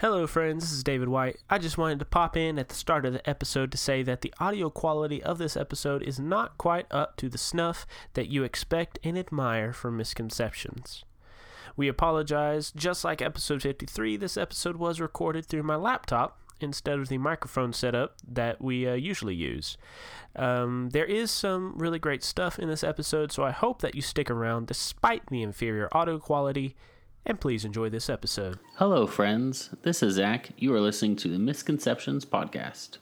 Hello, friends. This is David White. I just wanted to pop in at the start of the episode to say that the audio quality of this episode is not quite up to the snuff that you expect and admire from misconceptions. We apologize. Just like episode 53, this episode was recorded through my laptop instead of the microphone setup that we uh, usually use. Um, there is some really great stuff in this episode, so I hope that you stick around despite the inferior audio quality and please enjoy this episode. Hello, friends. This is Zach. You are listening to the Misconceptions Podcast.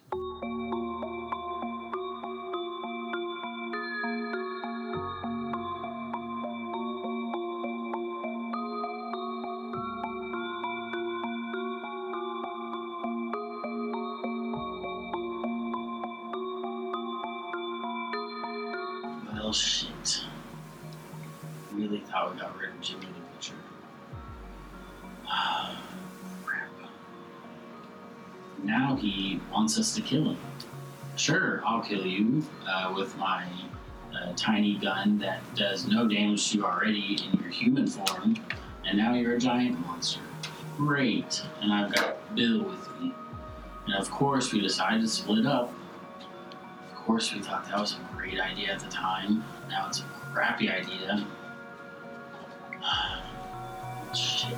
Wants us to kill him. Sure, I'll kill you uh, with my uh, tiny gun that does no damage to you already in your human form, and now you're a giant monster. Great, and I've got Bill with me. And of course, we decided to split up. Of course, we thought that was a great idea at the time. Now it's a crappy idea. Shit.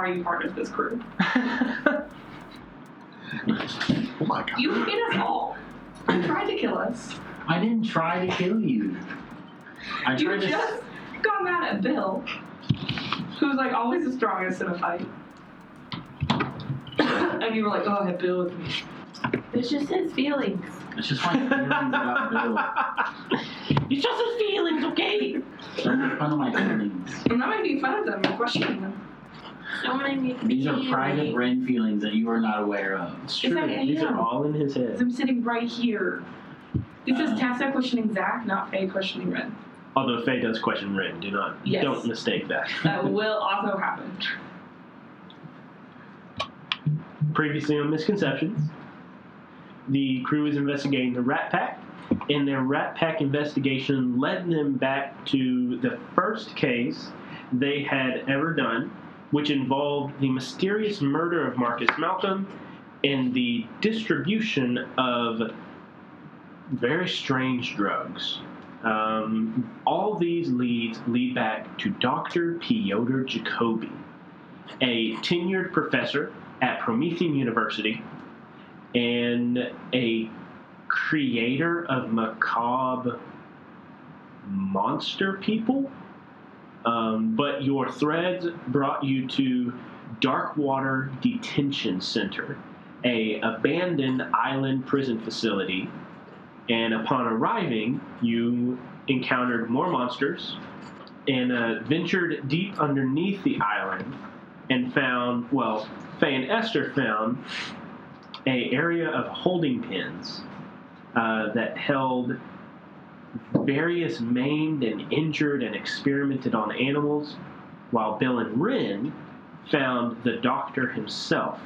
Are you part of this crew? Oh my god. You hate us all. You tried to kill us. I didn't try to kill you. I You tried to. just got mad at Bill, who's like always the strongest in a fight. and you were like, oh, I have Bill with me. It's just his feelings. It's just my feelings about Bill. It's just his feelings, okay? Don't make fun of my feelings. I'm not making fun of them, I'm questioning them. Don't make me These are private like- brain feelings that you are not aware of. It's true. I These are all in his head. I'm sitting right here. This is Uh. Tessa questioning Zach, not Faye questioning Ren. Although Faye does question Ren, do not Yes. don't mistake that. That will also happen. Previously on Misconceptions, the crew is investigating the Rat Pack, and their Rat Pack investigation led them back to the first case they had ever done, which involved the mysterious murder of Marcus Malcolm and the distribution of very strange drugs. Um, all these leads lead back to Dr. Piotr Jacobi, a tenured professor at Promethean University and a creator of macabre monster people. Um, but your threads brought you to Darkwater Detention Center, a abandoned island prison facility. And upon arriving, you encountered more monsters and uh, ventured deep underneath the island and found, well, Faye and Esther found a area of holding pens uh, that held various maimed and injured and experimented on animals, while Bill and Ren found the doctor himself,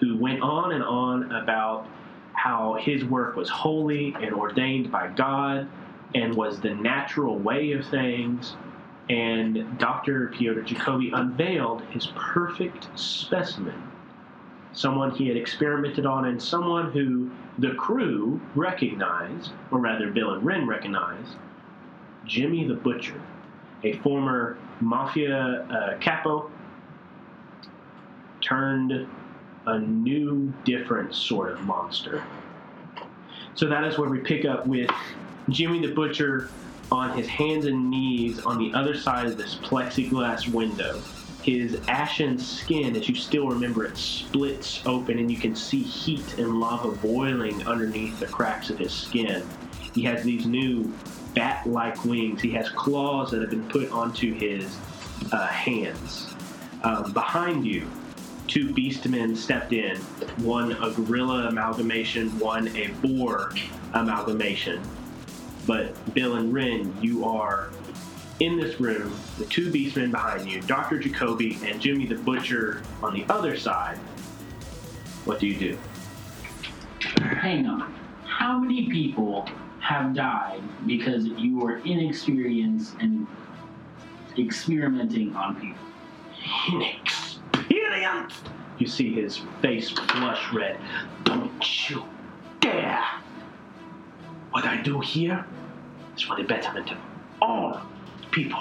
who went on and on about how his work was holy and ordained by God and was the natural way of things. And Dr. Piotr Jacobi unveiled his perfect specimen someone he had experimented on, and someone who the crew recognized, or rather, Bill and Ren recognized Jimmy the Butcher, a former mafia uh, capo turned a new, different sort of monster. So that is where we pick up with Jimmy the Butcher on his hands and knees on the other side of this plexiglass window his ashen skin, as you still remember it, splits open and you can see heat and lava boiling underneath the cracks of his skin. He has these new bat like wings. He has claws that have been put onto his uh, hands. Um, behind you, two beastmen stepped in one a gorilla amalgamation, one a boar amalgamation. But Bill and Ren, you are in this room, the two beastmen behind you, Dr. Jacoby and Jimmy the Butcher on the other side. What do you do? Hang on. How many people have died because you were inexperienced and experimenting on people? Inexperienced! You see his face flush red. Don't you dare! What I do here is for the betterment of all people.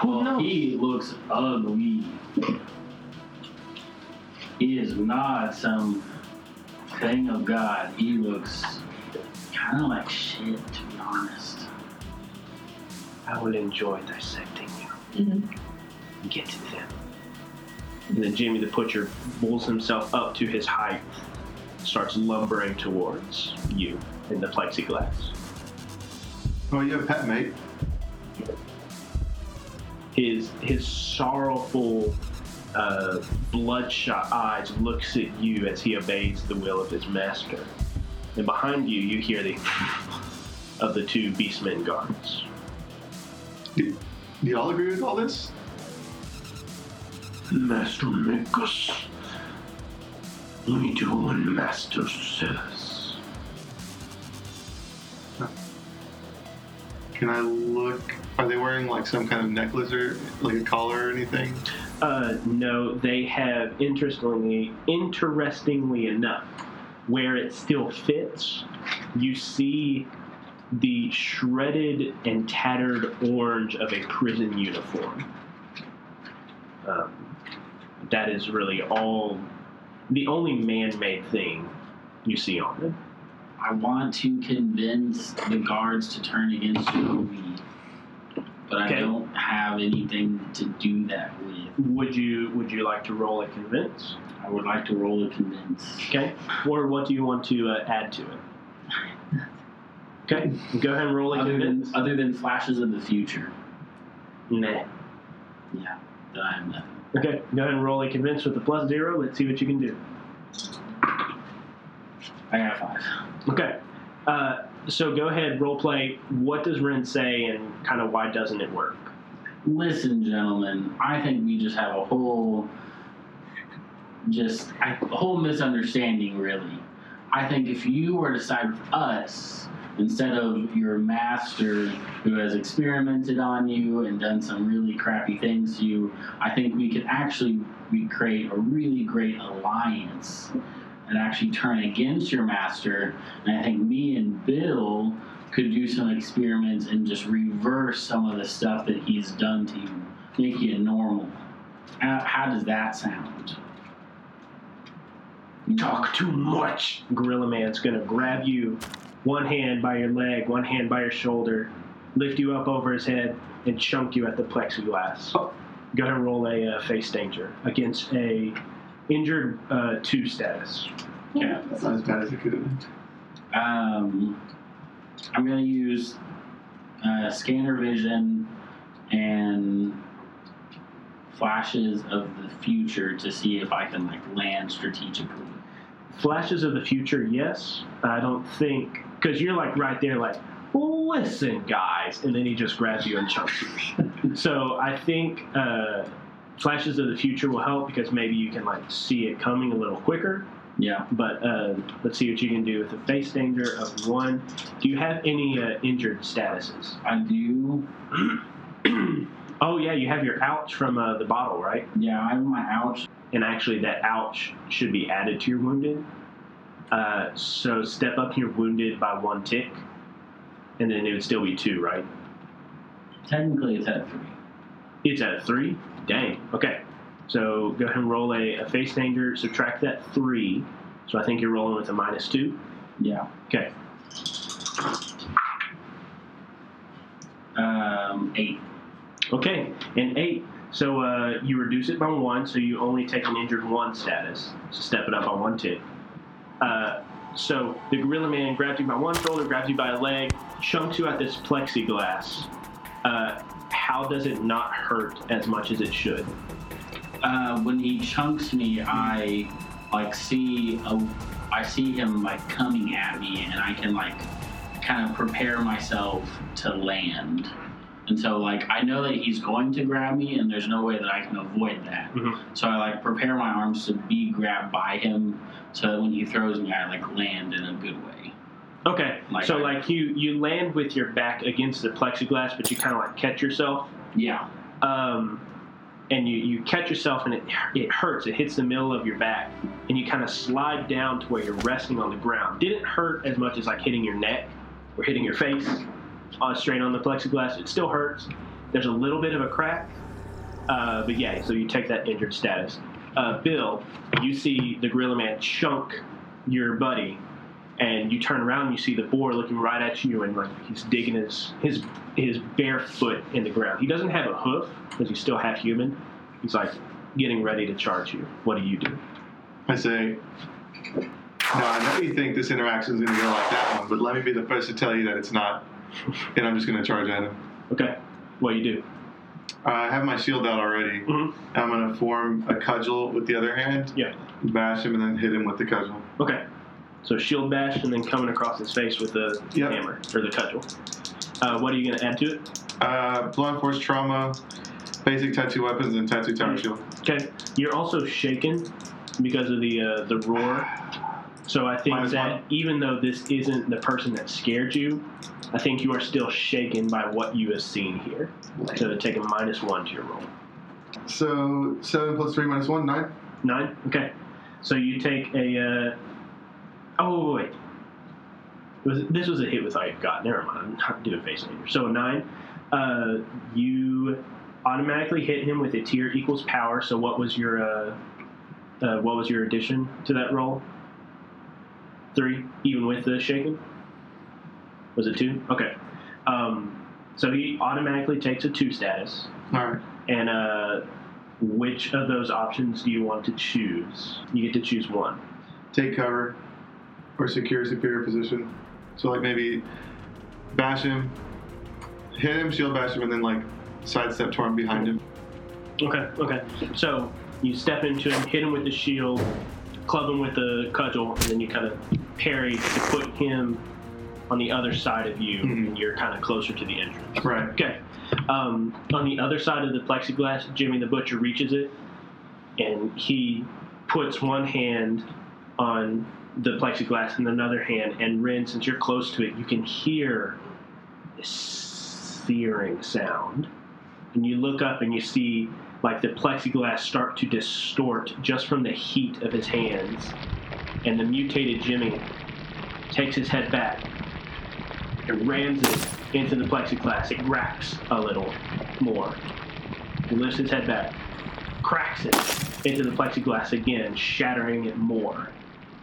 Who Well, knows? he looks ugly. He is not some thing of God. He looks kind of like shit, to be honest. I will enjoy dissecting you. Mhm. Get to them. And then Jimmy the Butcher pulls himself up to his height, starts lumbering towards you in the plexiglass. Oh, you have a pet mate. His his sorrowful, uh, bloodshot eyes looks at you as he obeys the will of his master. And behind you, you hear the of the two beastmen guards. Do, do you all agree with all this? Master Minkus, we do what Master says. Can I look? Are they wearing like some kind of necklace or like a collar or anything? Uh, no, they have interestingly, interestingly enough, where it still fits, you see the shredded and tattered orange of a prison uniform. Um, that is really all, the only man-made thing you see on them. I want to convince the guards to turn against Joey, but Okay. I don't have anything to do that with. Would you Would you like to roll a convince? I would like to roll a convince. Okay. Or what do you want to uh, add to it? Okay. Go ahead and roll a Other than, convince. other than flashes of the future. Nah. Yeah, I have nothing. Okay, go ahead and roll a convince with the plus zero. Let's see what you can do. I got five. Okay. Uh, so go ahead, role play. What does Ren say, and kind of why doesn't it work? Listen, gentlemen, I think we just have a whole, just a whole misunderstanding, really. I think if you were to side with us instead of your master who has experimented on you and done some really crappy things to you, I think we could actually we create a really great alliance and actually turn against your master. And I think me and Bill could do some experiments and just reverse some of the stuff that he's done to you, make you normal. How, how does that sound? You talk too much. Gorilla Man's gonna grab you, one hand by your leg, one hand by your shoulder, lift you up over his head, and chunk you at the plexiglass. Oh. Go ahead and roll a uh, face danger against a injured uh, two status. Yeah. That's not as bad as it could have been. Um, I'm gonna use uh, scanner vision and flashes of the future to see if I can like land strategically. Flashes of the future, yes. I don't think because you're like right there, like listen, guys, and then he just grabs you and chunks you. so I think uh, flashes of the future will help because maybe you can like see it coming a little quicker. Yeah. But uh, let's see what you can do with the face danger of one. Do you have any uh, injured statuses? I do. oh yeah, you have your ouch from uh, the bottle, right? Yeah, I have my ouch. and actually that ouch should be added to your wounded. Uh, so step up your wounded by one tick, and then it would still be two, right? Technically, it's at three. It's at three. Dang. Okay. So go ahead and roll a, a face danger. Subtract that three. So I think you're rolling with a minus two. Yeah. Okay. Um, eight. Okay. And eight. So uh, you reduce it by one, so you only take an injured one status. So step it up on one tick. Uh, so the gorilla man grabs you by one shoulder, grabs you by a leg, chunks you at this plexiglass. Uh, how does it not hurt as much as it should? Uh, when he chunks me, I like see a, I see him like coming at me, and I can like kind of prepare myself to land. And so, like, I know that he's going to grab me, and there's no way that I can avoid that. Mhm. So I like prepare my arms to be grabbed by him, so that when he throws me, I like land in a good way. Okay. Like so I- like you you land with your back against the plexiglass, but you kind of like catch yourself. Yeah. um, and you, you catch yourself and it, it hurts. It hits the middle of your back, and you kind of slide down to where you're resting on the ground. Didn't hurt as much as like hitting your neck or hitting your face uh, straight on the plexiglass. It still hurts. There's a little bit of a crack, uh, but yeah. So you take that injured status. Uh, Bill, you see the gorilla man chunk your buddy, and you turn around and you see the boar looking right at you, and like he's digging his his his bare foot in the ground. He doesn't have a hoof because he's still half human. He's like getting ready to charge you. What do you do? I say, no, I know you think this interaction is going to go like that one, but let me be the first to tell you that it's not. And I'm just going to charge at him. Okay, what do you do? Uh, I have my shield out already. Mm-hmm. I'm going to form a cudgel with the other hand, Yeah. bash him, and then hit him with the cudgel. Okay, so shield bash and then coming across his face with the Yep. hammer or the cudgel. Uh, what are you gonna add to it? Uh, blunt force trauma, basic tattoo weapons, and tattoo tower shield. Okay, you're also shaken because of the uh, the roar. So I think Minus that one. even though this isn't the person that scared you, I think you are still shaken by what you have seen here. So take a minus one to your roll. So, 7 plus 3 minus 1, 9. Nine. Okay. So you take a. Uh, oh wait. Was this was a hit with all you've got? Never mind. I'm not doing face danger. So a nine. Uh, you automatically hit him with a tier equals power. So what was your uh, uh, what was your addition to that roll? Three, even with the shaking. Was it two? Okay. Um, so he automatically takes a two status. Alright. And uh, which of those options do you want to choose? You get to choose one. Take cover or secure superior position. So, like, maybe bash him, hit him, shield bash him, and then, like, sidestep torn behind him. Okay, okay. So you step into him, hit him with the shield, club him with the cudgel, and then you kind of parry to put him on the other side of you, Mhm. and you're kind of closer to the entrance. Right. Okay. Um, on the other side of the plexiglass, Jimmy the Butcher reaches it, and he puts one hand on the plexiglass in another hand, and Ren, since you're close to it, you can hear this searing sound. And you look up and you see like the plexiglass start to distort just from the heat of his hands. And the mutated Jimmy takes his head back and rams it into the plexiglass. It cracks a little more. He lifts his head back, cracks it into the plexiglass again, shattering it more.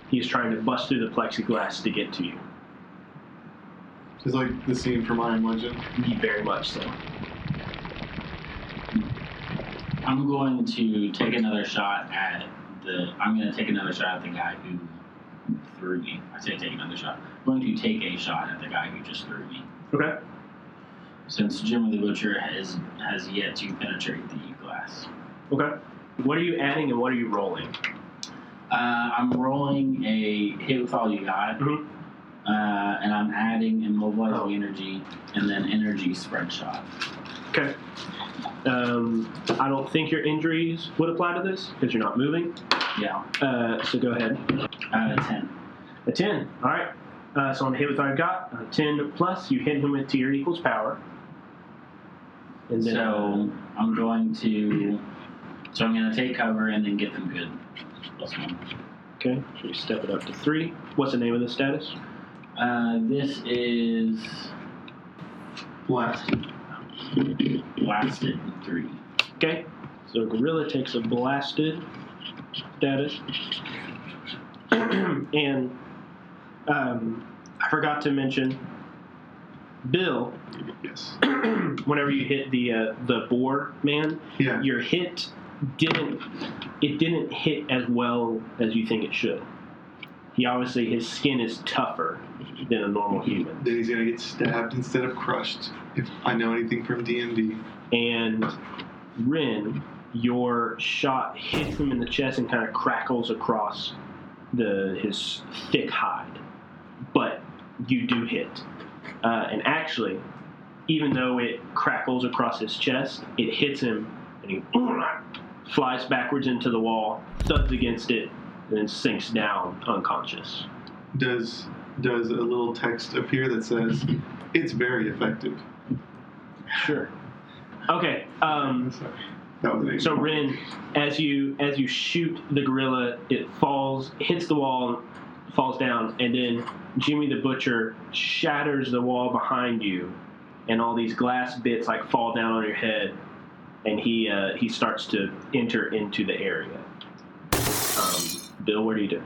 He is trying to bust through the plexiglass to get to you. It's like the scene from I Am Legend. Very much so. I'm going to take another shot at the. I'm going to take another shot at the guy who threw me. I say take another shot. I'm going to take a shot at the guy who just threw me. Okay. Since Jimmy the Butcher has has yet to penetrate the glass. Okay. What are you adding and what are you rolling? Uh, I'm rolling a hit with all you got, Mhm. uh, and I'm adding immobilizing energy and then energy spread shot. Okay. Um, I don't think your injuries would apply to this because you're not moving. Yeah, Uh, so go ahead. uh, ten. A 10. All right. Uh, so on the hit with all I've got, a 10 plus, you hit him with tier equals power. And then, So I'm going to. So I'm going to take cover and then get them good. Plus one. okay, so we step it up to 3. What's the name of the status? Uh, this is Blast. blasted three. Okay, so Gorilla takes a blasted status. and um, I forgot to mention, Bill, Yes. whenever you hit the uh, the boar man, Yeah. your hit didn't it didn't hit as well as you think it should. He obviously his skin is tougher than a normal human, Then he's gonna get stabbed instead of crushed. If I know anything from D and D. and Rin, your shot hits him in the chest and kind of crackles across the his thick hide, but you do hit. Uh, and actually, even though it crackles across his chest, it hits him and he flies backwards into the wall, thuds against it, and then sinks down unconscious. Does does a little text appear that says it's very effective? Sure. Okay. Um, Sorry. That was an So. Rin, as you as you shoot the gorilla, it falls, hits the wall, falls down, and then Jimmy the Butcher shatters the wall behind you, and all these glass bits like fall down on your head, and he uh, he starts to enter into the area. Um, Bill, what do you do?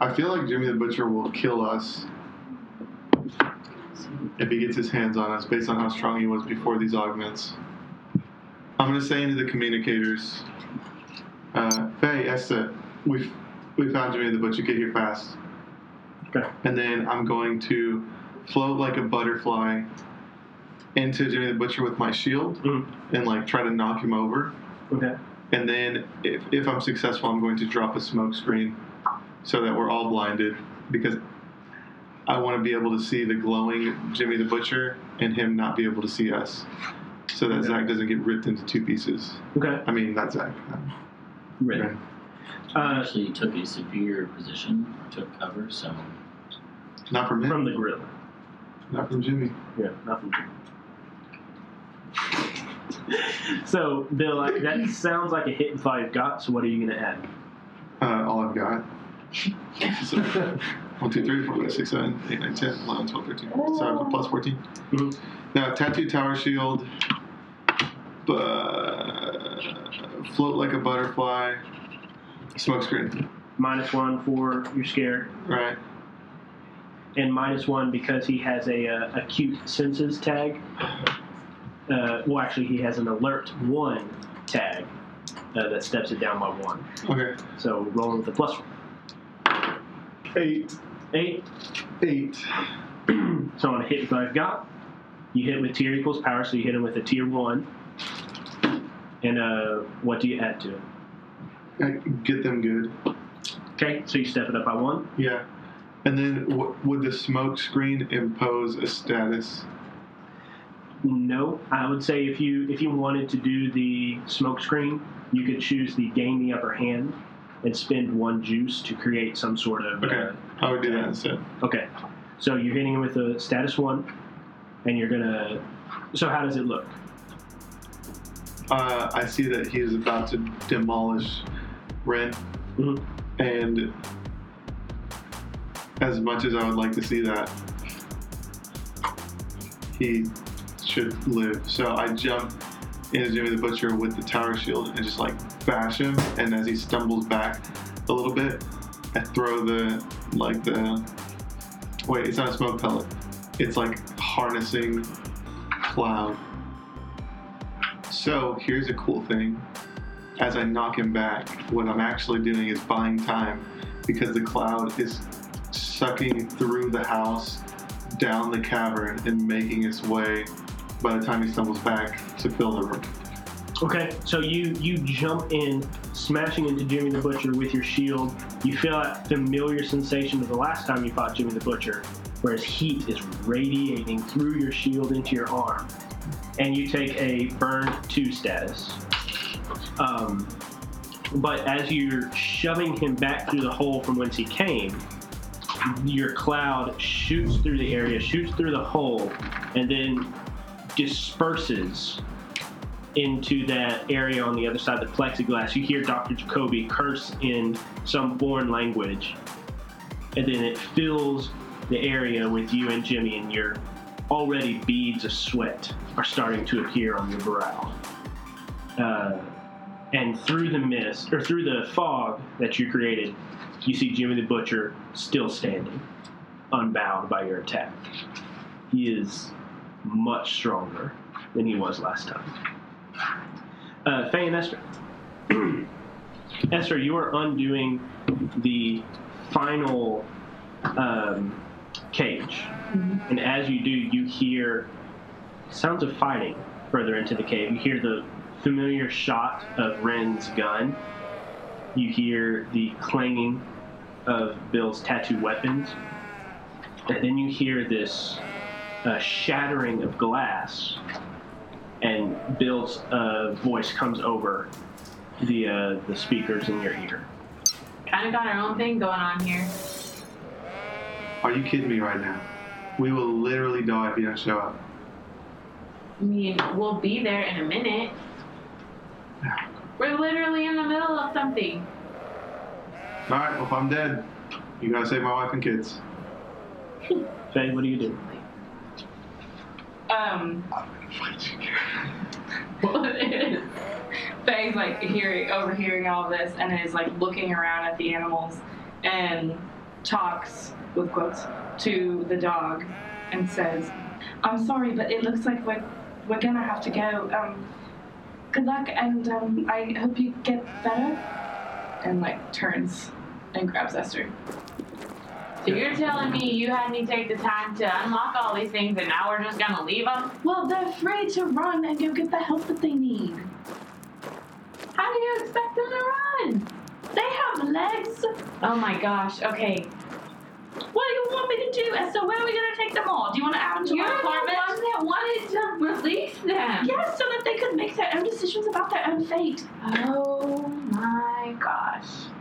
I feel like Jimmy the Butcher will kill us if he gets his hands on us based on how strong he was before these augments. I'm gonna say into the communicators, uh, Faye, Esther, we've we found Jimmy the Butcher. Get here fast. Okay. And then I'm going to float like a butterfly into Jimmy the Butcher with my shield Mhm. and like try to knock him over. Okay. And then if, if I'm successful, I'm going to drop a smoke screen so that we're all blinded because I want to be able to see the glowing Jimmy the Butcher and him not be able to see us so that Okay. Zach doesn't get ripped into two pieces. Okay. I mean, not Zach. Rin. Ren. Uh, actually took a superior position, took cover, so Not from him. from the gorilla. not from Jimmy. Yeah, nothing. So, Bill, that sounds like a hit and five got. So, what are you going to add? Uh, all I've got. So, 1, 2, 3, 4, 5, 6, 7, 8, 9, 10, 11, 12, 13. So plus 14. Mhm. Now, tattoo tower shield. But float like a butterfly. Smokescreen, Minus one for you're scared, Right. and minus one because he has a uh, acute senses tag. Uh, well, actually, he has an alert one tag uh, that steps it down by one. Okay. So, rolling with a plus one. Eight. Eight. Eight. so on a hit what I've got, you hit with tier equals power, so you hit him with a tier one. And uh, what do you add to it? I get them good. Okay, so you step it up by one. Yeah. And then w- would the smoke screen impose a status? No, I would say if you if you wanted to do the smoke screen, you could choose the gain the upper hand and spend one juice to create some sort of. Okay. Uh, I would do that instead. okay. So you're hitting him with a status one, and you're gonna. So how does it look? Uh, I see that he is about to demolish Ren, Mhm. and as much as I would like to see that, he should live. So I jump into Jimmy the Butcher with the tower shield and just like bash him. And as he stumbles back a little bit, I throw the like the wait, it's not a smoke pellet. It's like harnessing cloud. So here's a cool thing. As I knock him back, what I'm actually doing is buying time because the cloud is sucking through the house, down the cavern, and making its way by the time he stumbles back to fill the room. Okay, so you you jump in, smashing into Jimmy the Butcher with your shield. You feel that familiar sensation of the last time you fought Jimmy the Butcher, whereas heat is radiating through your shield into your arm, and you take a burn two status. Um, but as you're shoving him back through the hole from whence he came, your cloud shoots through the area, shoots through the hole, and then disperses into that area on the other side of the plexiglass. You hear Dr. Jacoby curse in some foreign language, and then it fills the area with you and Jimmy, and your already beads of sweat are starting to appear on your brow. Uh, and through the mist, or through the fog that you created, you see Jimmy the Butcher still standing, unbound by your attack. He is much stronger than he was last time. Uh, Faye and Esther. Esther, you are undoing the final um, cage. And as you do, you hear sounds of fighting further into the cave. You hear the familiar shot of Ren's gun. You hear the clanging of Bill's tattooed weapons. and then you hear this uh, shattering of glass, and Bill's uh, voice comes over the uh, the speakers in your ear. Kind of got our own thing going on here. Are you kidding me right now? We will literally die if you don't show up. I mean, we'll be there in a minute. We're literally in the middle of something. All right, well, if I'm dead, you gotta save my wife and kids. Faye, what do you do? Um, Faye's like hearing, overhearing all this, and is like looking around at the animals, and talks with quotes to the dog, and says, "I'm sorry, but it looks like we're we're gonna have to go. Um, good luck, and um, I hope you get better." And like turns and grabs Esther. So you're telling me you had me take the time to unlock all these things, and now we're just gonna leave them? Well, they're free to run and go get the help that they need. How do you expect them to run? They have legs. Oh my gosh. Okay. What do you want me to do, And so Where are we gonna take them all? Do you want to add them to You're my the one that wanted to release them. Yes, so that they could make their own decisions about their own fate. Oh my gosh.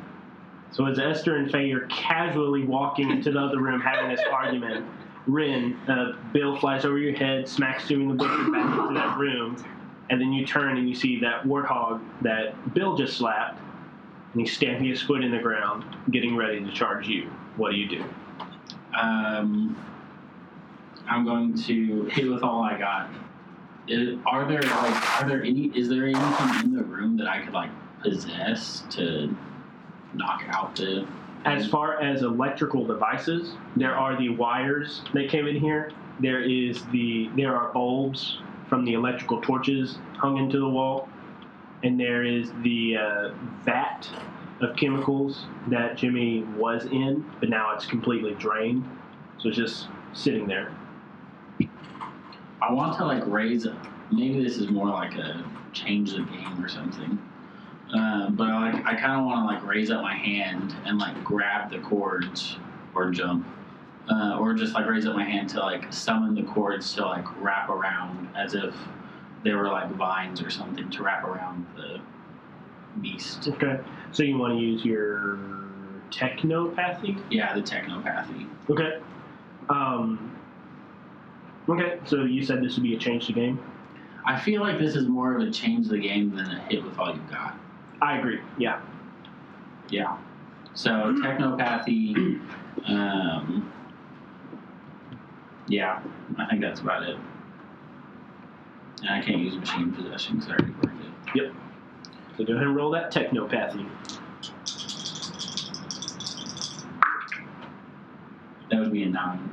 So as Esther and Faye are casually walking into the other room having this argument, Rin, uh, Bill flies over your head, smacks you in the butcher back into that room, and then you turn and you see that warthog that Bill just slapped, and he's stamping his foot in the ground, getting ready to charge you. What do you do? Um, I'm going to hit with all I got. Is, are there like are there any is there anything in the room that I could like possess to knock out the As far as electrical devices, there are the wires that came in here. There is the there are bulbs from the electrical torches hung into the wall, and there is the uh, vat of chemicals that Jimmy was in, but now it's completely drained, so it's just sitting there. I want to like raise maybe this is more like a change the game or something. Um, but I like I kind of want to like raise up my hand and like grab the cords or jump, uh, or just like raise up my hand to like summon the cords to like wrap around as if they were like vines or something to wrap around the beast. Okay, so you want to use your technopathy? Yeah, the technopathy. Okay. Um. Okay, so you said this would be a change to game. I feel like this is more of a change the game than a hit with all you've got. I agree. Yeah. Yeah. So technopathy. Um, yeah, I think that's about it. And I can't use machine possession because I already worked it. Yep. So go ahead and roll that technopathy. That would be a nine.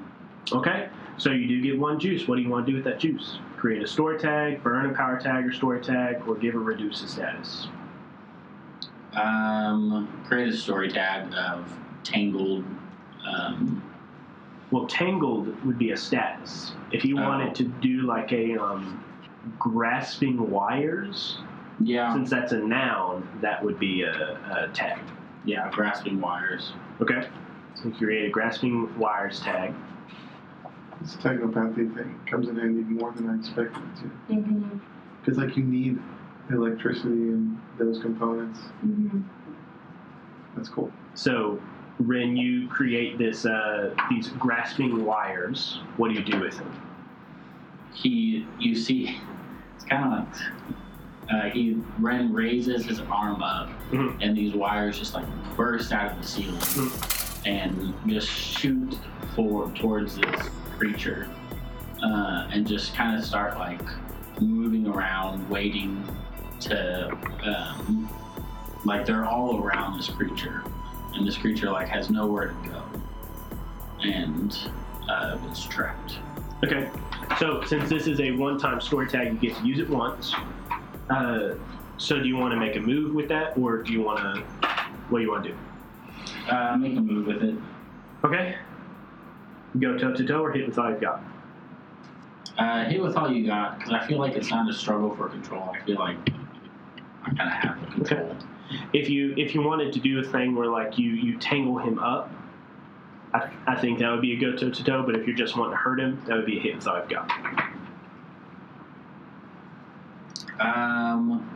Okay. So you do get one juice. What do you want to do with that juice? Create a story tag, burn a power tag or story tag, or give a reduce a status. Um, create a story tag of tangled. Um, Well, tangled would be a status. If you Oh. wanted to do like a um, grasping wires, yeah, since that's a noun, that would be a, a tag. yeah, grasping wires. Okay. So create a grasping wires tag. This technopathy thing comes in handy more than I expected it to. Mm-hmm. Because, like, you need electricity and those components. Mm-hmm. That's cool. So, when you create this uh, these grasping wires. What do you do with them? He, you see, it's kind of like. Uh, he Ren raises his arm up, Mhm. and these wires just like burst out of the ceiling and just shoot forward towards this creature, uh, and just kind of start like moving around, waiting to um, like they're all around this creature, and this creature like has nowhere to go, and uh, it's trapped. Okay. So, since this is a one-time story tag, you get to use it once. Uh, so, do you want to make a move with that, or do you want to? What do you want to do? Uh, make a move with it. Okay. Go toe to toe, or hit with all you've got. Uh, hit with all you got, because I feel like it's not a struggle for control. I feel like I of have the control. If you if you wanted to do a thing where like you you tangle him up, I I, I think that would be a go toe to toe, but if you're just wanting to hurt him, that would be a hit with I've got. Um,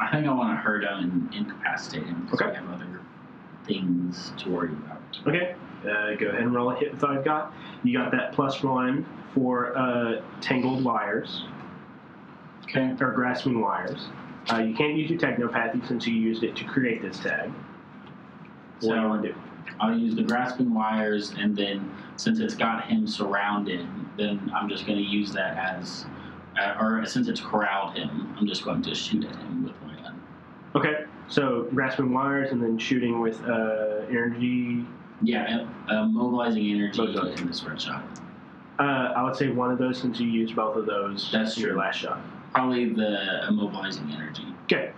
I think I want to hurt him and incapacitate him because Okay. we have other things to worry about. Okay, uh, go ahead and roll a hit with I've got. You got that plus one for uh, tangled wires Or grasping wires. Uh, you can't use your technopathy since you used it to create this tag. What do you So want to do? I'll use the grasping wires, and then since it's got him surrounded, then I'm just going to use that as, uh, or since it's corralled him, I'm just going to shoot at him with my gun. Okay, so grasping wires and then shooting with uh, energy. Yeah, uh, mobilizing energy Mobilizing. in this red shot. Uh, I would say one of those since you used both of those. That's your last shot. Probably the immobilizing energy. Okay,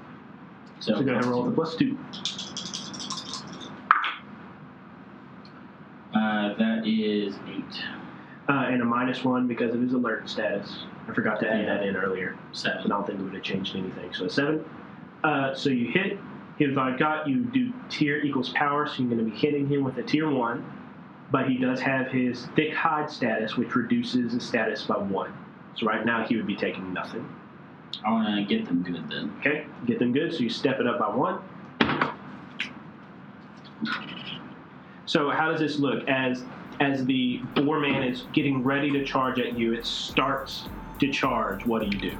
So, so go ahead and plus roll the two. plus. Uh, that is eight, Uh, and a minus one because of his alert status. I forgot to add Yeah. that in earlier. but I don't think it would have changed anything. So a seven. Uh, so you hit. If I got you do tier equals power, so you're going to be hitting him with a tier one, but he does have his thick hide status, which reduces his status by one. So right now he would be taking nothing. I want to get them good then. Okay, get them good. So you step it up by one. So how does this look as as the boar man is getting ready to charge at you? It starts to charge. What do you do?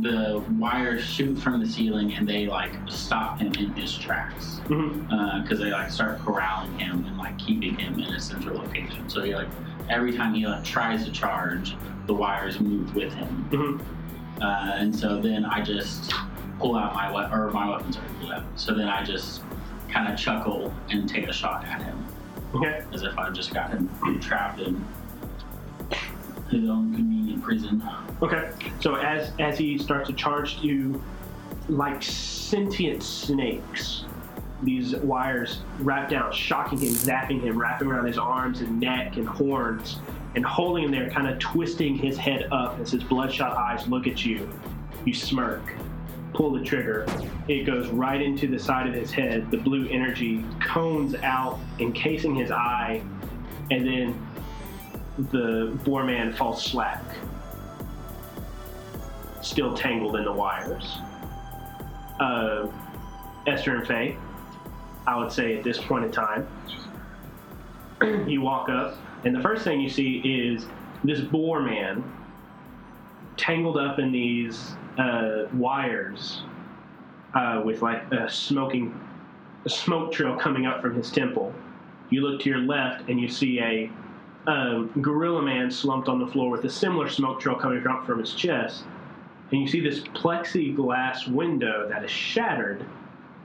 The wires shoot from the ceiling and they like stop him in his tracks Mm-hmm. because they like start corralling him and like keeping him in a central location. So he like every time he like tries to charge, the wires move with him. Mm-hmm. Uh, and so then I just pull out my weapon, or my weapon's already pulled out. So then I just kind of chuckle and take a shot at him, Okay. as if I've just got him trapped in his own convenient prison. Okay. So as as he starts to charge you, like sentient snakes, these wires wrap down, shocking him, zapping him, wrapping around his arms and neck and horns, and holding him there, kind of twisting his head up as his bloodshot eyes look at you. You smirk, pull the trigger. It goes right into the side of his head. The blue energy cones out, encasing his eye, and then the boar man falls slack still tangled in the wires. Uh, Esther and Faye, I would say at this point in time, you walk up, and the first thing you see is this boar man tangled up in these uh, wires uh, with like a smoking a smoke trail coming up from his temple. You look to your left and you see a um, gorilla man slumped on the floor with a similar smoke trail coming out from his chest and you see this plexiglass window that is shattered.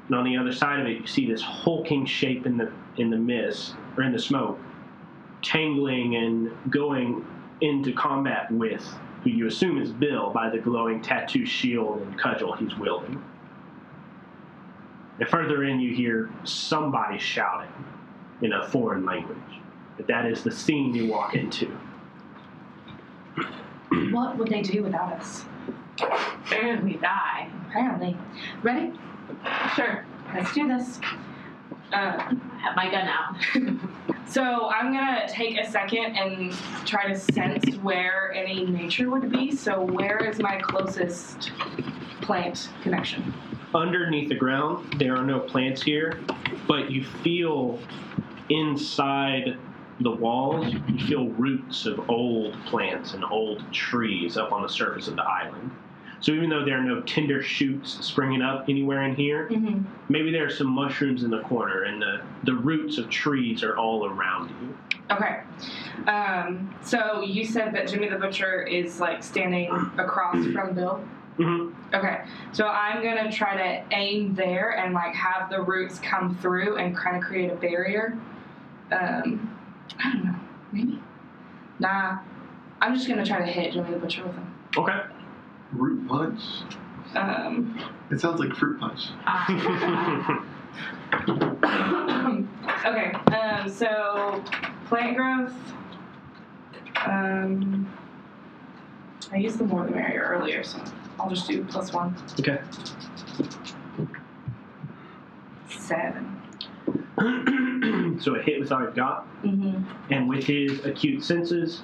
And on the other side of it, you see this hulking shape in the in the mist or in the smoke, tangling and going into combat with who you assume is Bill by the glowing tattoo shield and cudgel he's wielding. And further in, you hear somebody shouting in a foreign language. But that is the scene you walk into. What would they do without us? Soon we die. Apparently. Ready? Sure. Let's do this. Uh, I have my gun out. so I'm gonna take a second and try to sense where any nature would be. So where is my closest plant connection? underneath the ground. There are no plants here, but you feel inside the walls, you feel roots of old plants and old trees up on the surface of the island. So even though there are no tender shoots springing up anywhere in here, Mm-hmm. maybe there are some mushrooms in the corner and the, the roots of trees are all around you. Okay. Um, so you said that Jimmy the Butcher is like standing across from Bill. hmm Okay, so I'm gonna try to aim there and like have the roots come through and kind of create a barrier. Um, I don't know, maybe. Nah, I'm just gonna try to hit Jimmy the Butcher with them. Okay. Root punch. Um, It sounds like fruit punch. Ah. okay, um, so plant growth. Um, I used the more the merrier earlier, so I'll just do plus one. okay. Seven. so a hit with all you've got. Mm-hmm. and with his acute senses,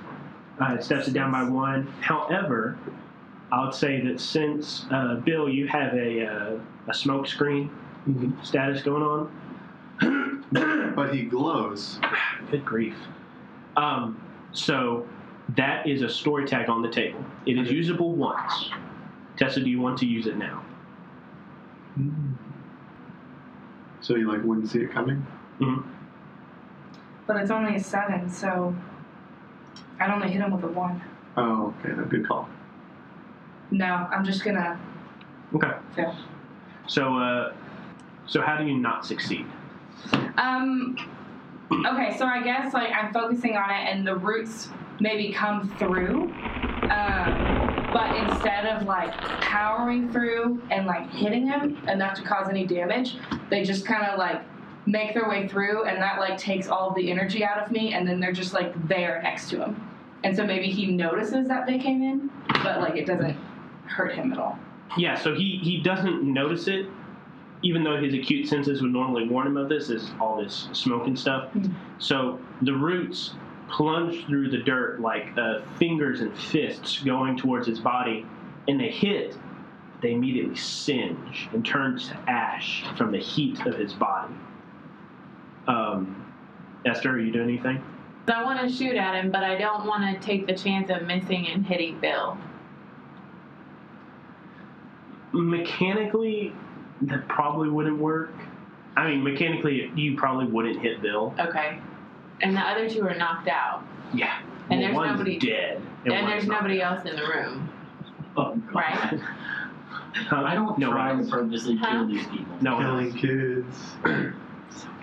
uh, it steps it down by one. However, I would say that since uh, Bill, you have a uh, a smoke screen Mhm. status going on. But he glows. Good grief! Um, so that is a story tag on the table. It is usable once. Tessa, do you want to use it now? So you like wouldn't see it coming? But it's only a seven, so I'd only hit him with a one. Oh, okay, no, good call. No, I'm just gonna Okay. fail. So, uh, so how do you not succeed? Um. Okay, so I guess like I'm focusing on it, and the roots maybe come through. Um, but instead of like powering through and like hitting him enough to cause any damage, they just kind of like make their way through, and that like takes all of the energy out of me, and then they're just like there next to him. And so maybe he notices that they came in, but like it doesn't hurt him at all. Yeah, so he, he doesn't notice it, even though his acute senses would normally warn him of this, is all this smoke and stuff. Mhm. So the roots plunge through the dirt like uh, fingers and fists going towards his body, and they hit. They immediately singe and turn to ash from the heat of his body. Um, Esther, are you doing anything? I want to shoot at him, but I don't want to take the chance of missing and hitting Bill. Mechanically, that probably wouldn't work. I mean, mechanically, you probably wouldn't hit Bill. Okay. And the other two are knocked out. Yeah. And Well, there's one's nobody- dead. And, one's there's nobody dead. else in the room. Oh, Right. Huh? I don't no try to one's- purposely Huh? kill these people. No Killing else. kids.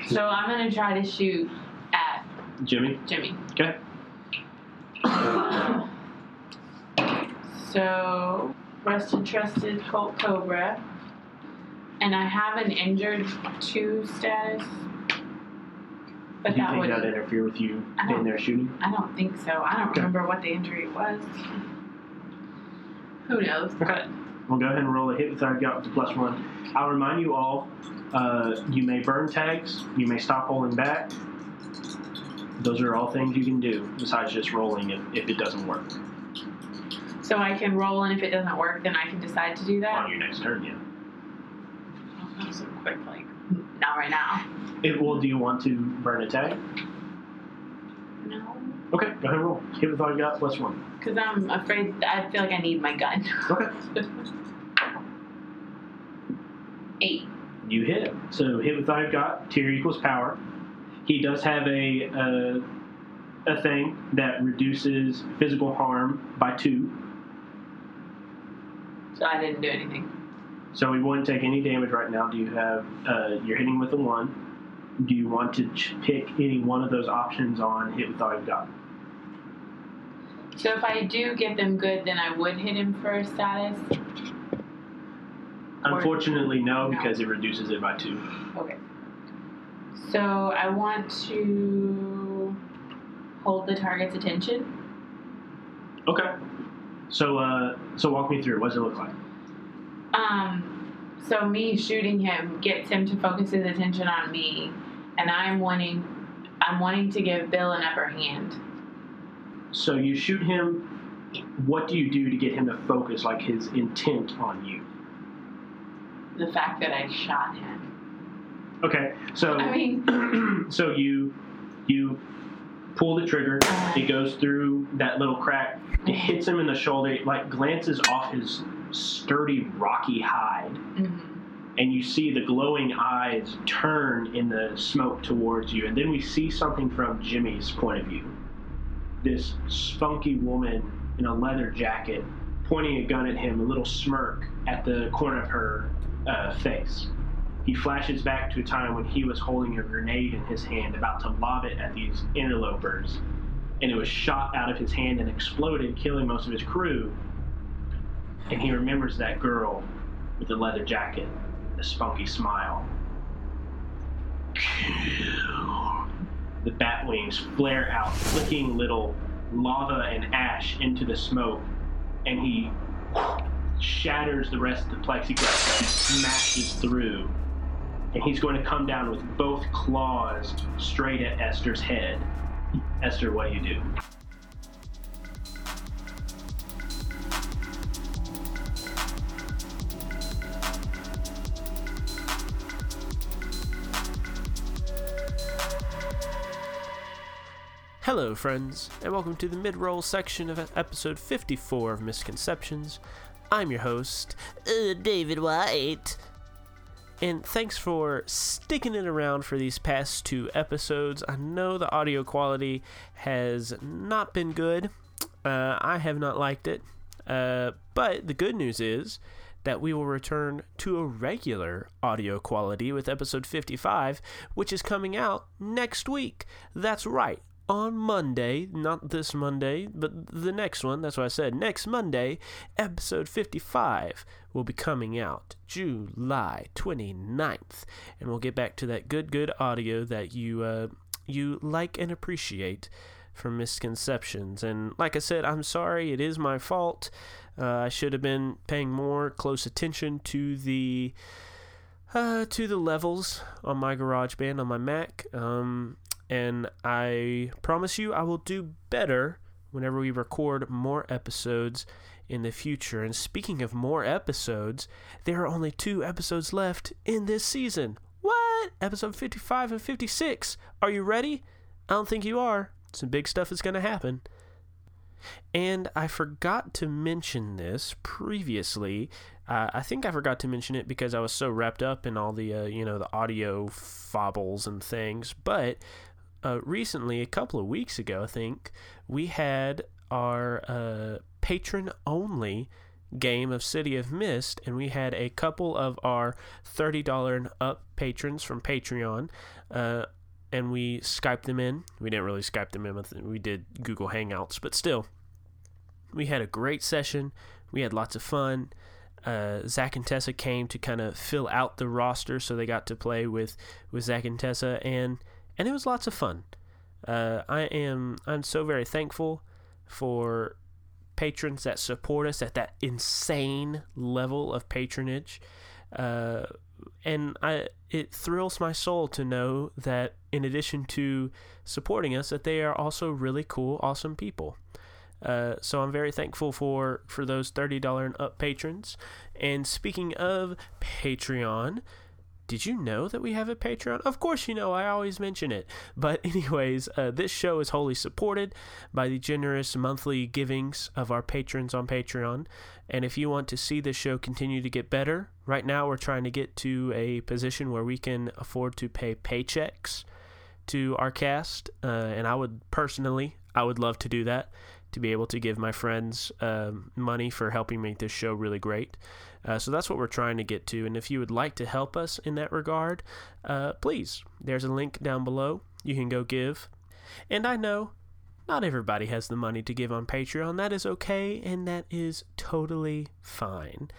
So I'm going to try to shoot at Jimmy. Jimmy. Okay. So, rusted, trusted, Colt Cobra. And I have an injured two status. But Do you that think would that interfere with you I being don't- there shooting? I don't think so. I don't Okay. remember what the injury was. Who knows? Okay. We'll go ahead and roll a hit with our gut with the plus one. I'll remind you all, uh, you may burn tags, you may stop rolling back. Those are all things you can do besides just rolling if, if it doesn't work So I can roll, and if it doesn't work, then I can decide to do that. on your next turn, yeah. Oh, so quick, like not right now. It, well, do you want to burn a tag? No, Okay, go ahead and roll. Hit with all you got plus one. because I'm afraid. I feel like I need my gun. Okay. Eight. You hit. So hit with all you've got. Tier equals power. He does have a uh, a thing that reduces physical harm by two, I didn't do anything. so we wouldn't take any damage right now. Do you have? Uh, you're hitting with a one. Do you want to ch- pick any one of those options on hit with all you've got? So if I do get them good, then I would hit him for a status. Unfortunately, no, No. because it reduces it by two. Okay. So I want to hold the target's attention. Okay. So uh, so walk me through. What does it look like? Um, so me shooting him gets him to focus his attention on me, and I'm wanting, I'm wanting to give Bill an upper hand. So you shoot him. What do you do to get him to focus, like his intent on you? The fact that I shot him. Okay, so I mean, so you you pull the trigger. It goes through that little crack. It hits him in the shoulder. It like glances off his sturdy, rocky hide, mhm. and you see the glowing eyes turn in the smoke towards you. And then we see something from Jimmy's point of view. This spunky woman in a leather jacket pointing a gun at him, a little smirk at the corner of her uh, face. He flashes back to a time when he was holding a grenade in his hand, about to lob it at these interlopers, and it was shot out of his hand and exploded, killing most of his crew. And he remembers that girl with the leather jacket, the spunky smile. The bat wings flare out, flicking little lava and ash into the smoke, and he shatters the rest of the plexiglass. He smashes through and he's going to come down with both claws straight at Esther's head. Esther, what do you do? Hello, friends, and welcome to the mid roll section of episode 54 of Misconceptions. I'm your host, uh, David White. And thanks for sticking it around for these past two episodes. I know the audio quality has not been good. Uh, I have not liked it. Uh, but the good news is that we will return to a regular audio quality with episode 55, which is coming out next week. That's right on Monday, not this Monday, but the next one. That's what I said. Next Monday, episode 55 will be coming out July 29th. And we'll get back to that good, good audio that you, uh, you like and appreciate from misconceptions. And like I said, I'm sorry, it is my fault. Uh, I should have been paying more close attention to the. Uh, to the levels on my GarageBand on my Mac. Um, and I promise you I will do better whenever we record more episodes in the future. And speaking of more episodes, there are only two episodes left in this season. What? Episode 55 and 56. Are you ready? I don't think you are. Some big stuff is going to happen. And I forgot to mention this previously. Uh, I think I forgot to mention it because I was so wrapped up in all the, uh, you know, the audio fobbles and things. But uh, recently, a couple of weeks ago, I think, we had our uh, patron only game of City of Mist, and we had a couple of our $30 and up patrons from Patreon. Uh, and we Skyped them in. We didn't really Skype them in, we did Google Hangouts, but still, we had a great session. We had lots of fun. Uh, Zach and Tessa came to kind of fill out the roster, so they got to play with, with Zach and Tessa, and and it was lots of fun. Uh, I am I'm so very thankful for patrons that support us at that insane level of patronage. Uh, and I it thrills my soul to know that in addition to supporting us, that they are also really cool, awesome people. Uh, so I'm very thankful for for those thirty dollar and up patrons. And speaking of Patreon, did you know that we have a Patreon? Of course you know, I always mention it. But, anyways, uh, this show is wholly supported by the generous monthly givings of our patrons on Patreon. And if you want to see this show continue to get better, right now we're trying to get to a position where we can afford to pay paychecks to our cast. Uh, and I would personally, I would love to do that to be able to give my friends um, money for helping make this show really great. Uh, so that's what we're trying to get to. And if you would like to help us in that regard, uh, please, there's a link down below. You can go give. And I know not everybody has the money to give on Patreon. That is okay, and that is totally fine.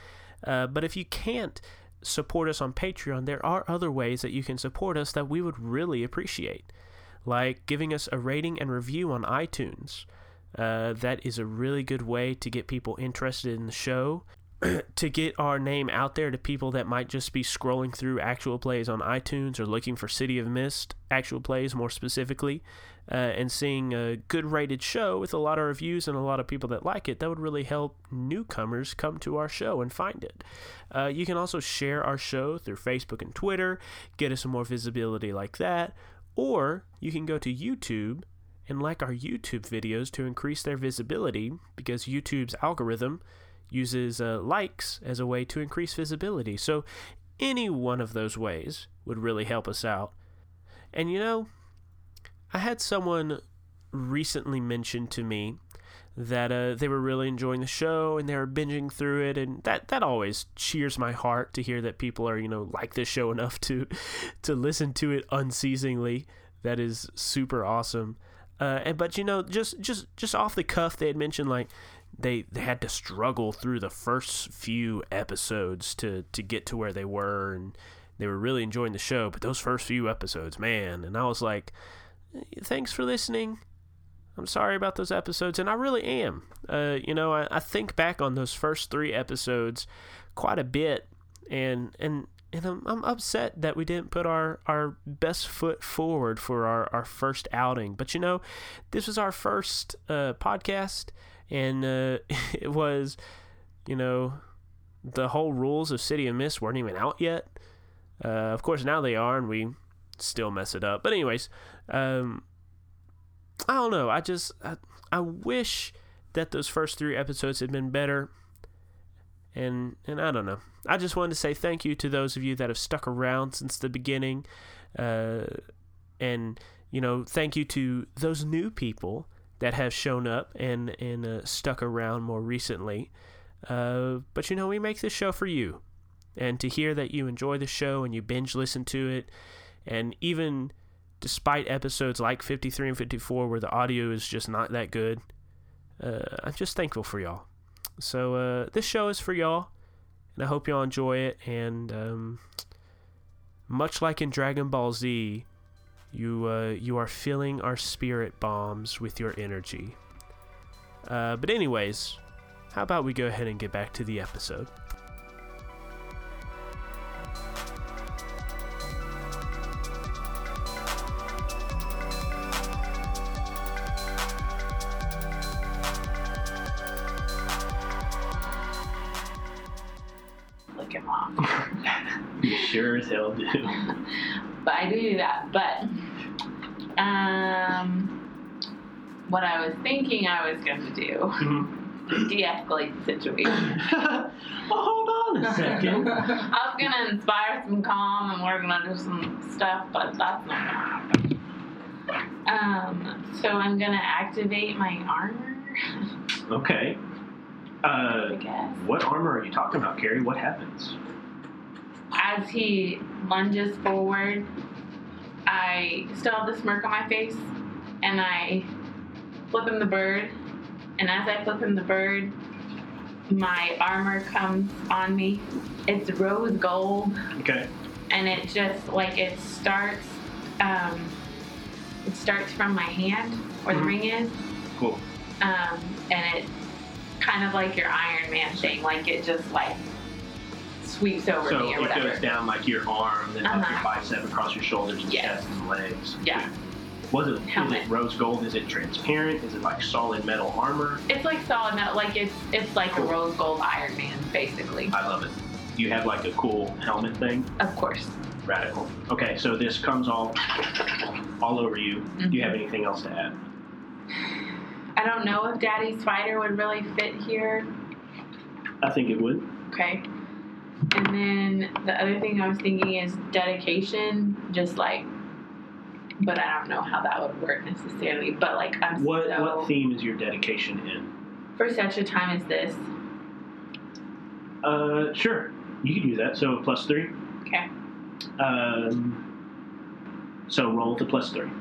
Uh, but if you can't support us on Patreon, there are other ways that you can support us that we would really appreciate, like giving us a rating and review on iTunes. Uh, that is a really good way to get people interested in the show to get our name out there to people that might just be scrolling through actual plays on iTunes or looking for City of Mist actual plays more specifically, uh, and seeing a good rated show with a lot of reviews and a lot of people that like it, that would really help newcomers come to our show and find it. Uh, you can also share our show through Facebook and Twitter, get us some more visibility like that, or you can go to YouTube and like our YouTube videos to increase their visibility because YouTube's algorithm uses uh, likes as a way to increase visibility. So, any one of those ways would really help us out. And you know, I had someone recently mention to me that uh, they were really enjoying the show and they were binging through it, and that that always cheers my heart to hear that people are you know like this show enough to to listen to it unceasingly. That is super awesome. Uh, and but you know, just just just off the cuff, they had mentioned like they they had to struggle through the first few episodes to to get to where they were and they were really enjoying the show but those first few episodes man and i was like thanks for listening i'm sorry about those episodes and i really am uh, you know I, I think back on those first three episodes quite a bit and and and I'm, I'm upset that we didn't put our, our best foot forward for our, our first outing. But you know, this was our first uh, podcast, and uh, it was, you know, the whole rules of City of Mist weren't even out yet. Uh, of course, now they are, and we still mess it up. But anyways, um, I don't know. I just I, I wish that those first three episodes had been better. And and I don't know. I just wanted to say thank you to those of you that have stuck around since the beginning, uh, and you know thank you to those new people that have shown up and and uh, stuck around more recently. Uh, but you know we make this show for you, and to hear that you enjoy the show and you binge listen to it, and even despite episodes like 53 and 54 where the audio is just not that good, uh, I'm just thankful for y'all. So uh, this show is for y'all, and I hope y'all enjoy it. And um, much like in Dragon Ball Z, you uh, you are filling our spirit bombs with your energy. Uh, but anyways, how about we go ahead and get back to the episode? Look him off. You sure as hell do. but I do do that. But um, what I was thinking I was going to do Mhm. de-escalate the situation. well, hold on a second. I was gonna inspire some calm and we're gonna do some stuff, but that's not gonna happen. Um, so I'm gonna activate my armor, Okay. Uh, I guess. what armor are you talking about, Carrie? What happens? As he lunges forward, I still have the smirk on my face, and I flip him the bird. And as I flip him the bird, my armor comes on me. It's rose gold. Okay. and it just like it starts um, it starts from my hand where Mhm. the ring is Cool. um, and it kind of like your iron man thing like it just like sweeps over So me or it whatever goes down like your arm, then up your Uh-huh. bicep, across your shoulders, and Yes. chest and legs. yeah Was it, is Helmet. it rose gold? Is it transparent? Is it like solid metal armor? it's like solid metal like it's it's like Cool. a rose gold iron man basically I love it. You have like a cool helmet thing. of course Radical. Okay, so this comes all all over you. Do you mm-hmm. have anything else to add? i don't know if daddy's fighter would really fit here I think it would. Okay. And then the other thing I was thinking is dedication, just like, but I don't know how that would work necessarily. But like, I'm What so what theme is your dedication in? for such a time as this. Uh, sure. You can do that. So plus three. Okay. Um, so roll a plus three.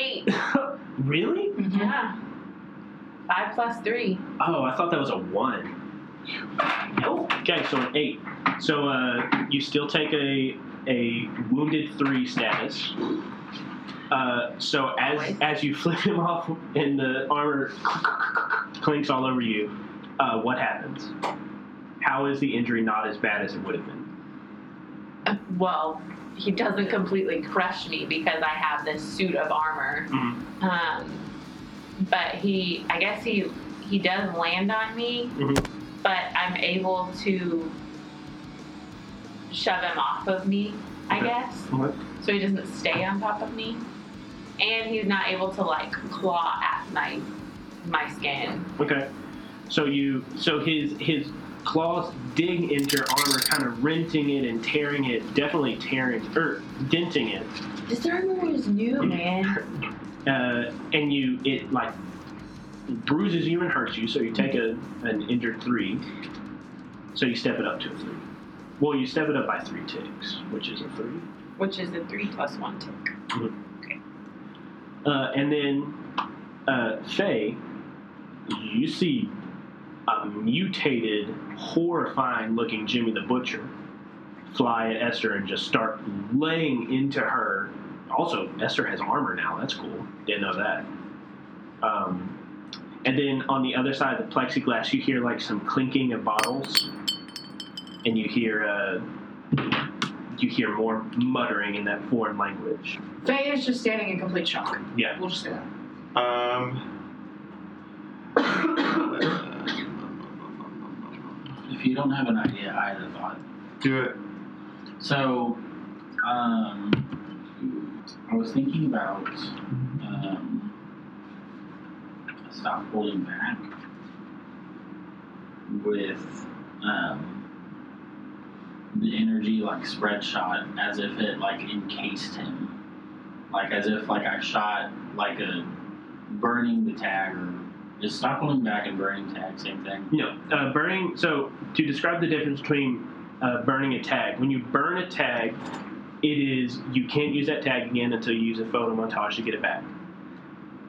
Eight. really? Yeah. Five plus three. Oh, I thought that was a one. Nope. Okay, so an eight. So uh, you still take a a wounded three status. Uh, so as Always. as you flip him off and the armor clinks all over you, uh, what happens? How is the injury not as bad as it would have been? Uh, Well, he doesn't completely crush me because I have this suit of armor. Mhm. Um, but he, I guess he he does land on me, Mhm. But I'm able to shove him off of me. I Okay. guess What? so he doesn't stay on top of me, and he's not able to like claw at my my skin. Okay. So you so his his claws dig into your armor, kind of renting it and tearing it, definitely tearing or denting it. This armor is new, man. uh, and you it like bruises you and hurts you. So you take a an injured three. So you step it up to a three. Well, you step it up by three ticks, which is a three. Which is a three plus one tick. Uh, and then uh, Faye, you see a mutated, horrifying-looking Jimmy the Butcher fly at Esther and just start laying into her. Also, Esther has armor now. That's cool. Didn't know that. Um, And then on the other side of the plexiglass, you hear like some clinking of bottles, and you hear uh, you hear more muttering in that foreign language. Faye is just standing in complete shock. Yeah. We'll just say that. Um. If you don't have an idea, I had a thought. Do it. So, um, I was thinking about um, stop holding back with um, the energy like spread shot as if it like encased him, like as if like I shot like a burning the tag or is stop holding back and burning tag same thing? No, uh, burning. So to describe the difference between uh, burning a tag, when you burn a tag, it is you can't use that tag again until you use a photo montage to get it back.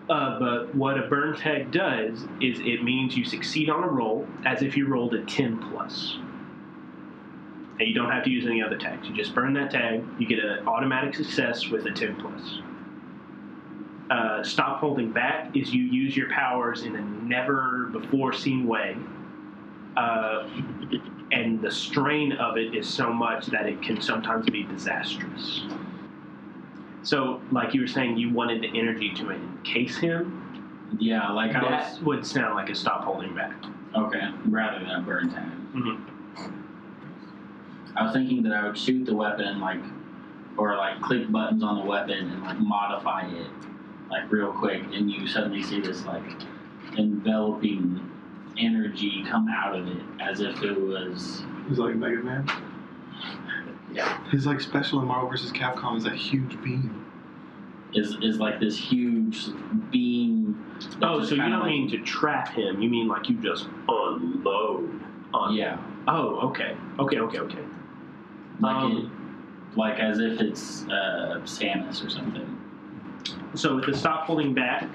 Uh, but what a burn tag does is it means you succeed on a roll as if you rolled a 10 plus. And you don't have to use any other tags. You just burn that tag, you get an automatic success with a 10 plus. Uh, stop holding back is you use your powers in a never before seen way. Uh, and the strain of it is so much that it can sometimes be disastrous. So, like you were saying, you wanted the energy to encase him. Yeah, like I That was would sound like a stop holding back. okay rather than a burn tag. Mhm. I was thinking that I would shoot the weapon like, or like click buttons on the weapon and like modify it, like real quick, and you suddenly see this like enveloping energy come out of it as if it was. He's like Mega Man. Yeah. His like special in Marvel vs. Capcom is a huge beam. Is, is like this huge beam. Oh, so you don't like- mean to trap him. You mean like you just unload on Yeah, Oh, okay. Okay, okay, okay. like Um, it, like as if it's uh, Samus or something. So with the stop holding back,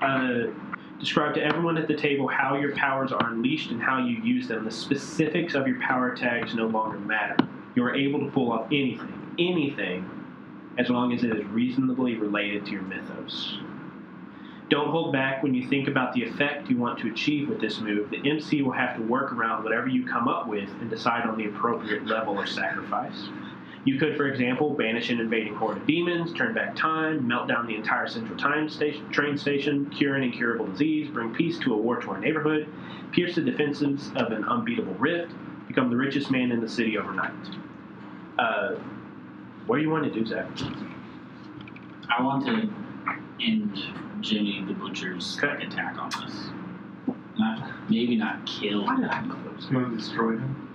uh, describe to everyone at the table how your powers are unleashed and how you use them. The specifics of your power tags no longer matter. You are able to pull off anything, anything, as long as it is reasonably related to your mythos. Don't hold back when you think about the effect you want to achieve with this move. The MC will have to work around whatever you come up with and decide on the appropriate level of sacrifice. You could, for example, banish an invading horde of demons, turn back time, melt down the entire central time station, train station, cure an incurable disease, bring peace to a war-torn neighborhood, pierce the defenses of an unbeatable rift, become the richest man in the city overnight. Uh, what do you want to do, Zach? I want to end Jimmy the Butcher's Okay. attack on us. Not maybe not kill. Why did I him. close? You want to destroy him?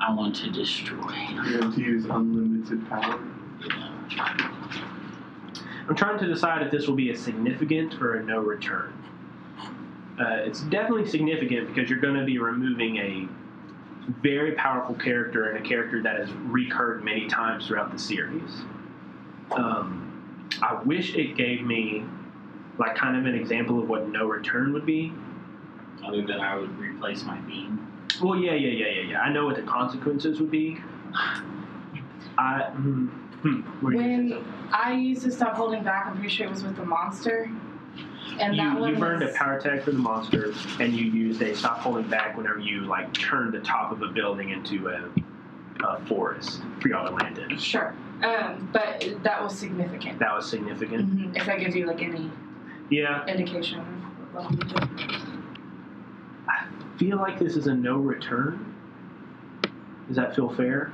I want to destroy him. You have to use unlimited power. Yeah. I'm trying to decide if this will be a significant or a no return. Uh, it's definitely significant because you're going to be removing a very powerful character and a character that has recurred many times throughout the series. Um, I wish it gave me like kind of an example of what no return would be. Other than I would replace my beam. Well, yeah, yeah, yeah, yeah, yeah. I know what the consequences would be. I hmm, hmm, what are you gonna say? When I used to stop holding back, I'm pretty sure it was with the monster. And that you, one you burned a power tag for the monster, and you used a stop holding back whenever you like turned the top of a building into a, a forest for y'all to land in. Sure. Um, but that was significant. That was significant. Mhm. If that gives you like any Yeah, indication of what level you did. I feel like this is a no return. Does that feel fair?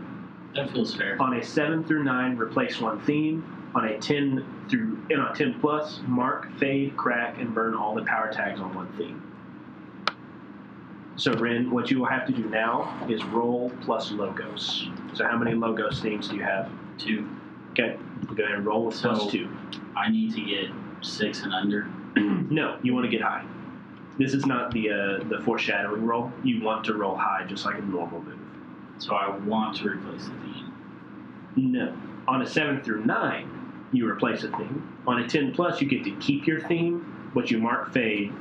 That feels fair. On a seven through nine, replace one theme. On a ten through and on ten plus, mark, fade, crack, and burn all the power tags on one theme. So Ren, what you will have to do now is roll plus logos. So how many logos themes do you have? Two. Okay, go ahead and roll with plus So- two. I need to get six and under. no, you want to get high. This is not the uh, the foreshadowing roll. You want to roll high, just like a normal move. So I want to replace the theme. No. On a seven through nine, you replace a theme. On a ten plus, you get to keep your theme, but you mark fade,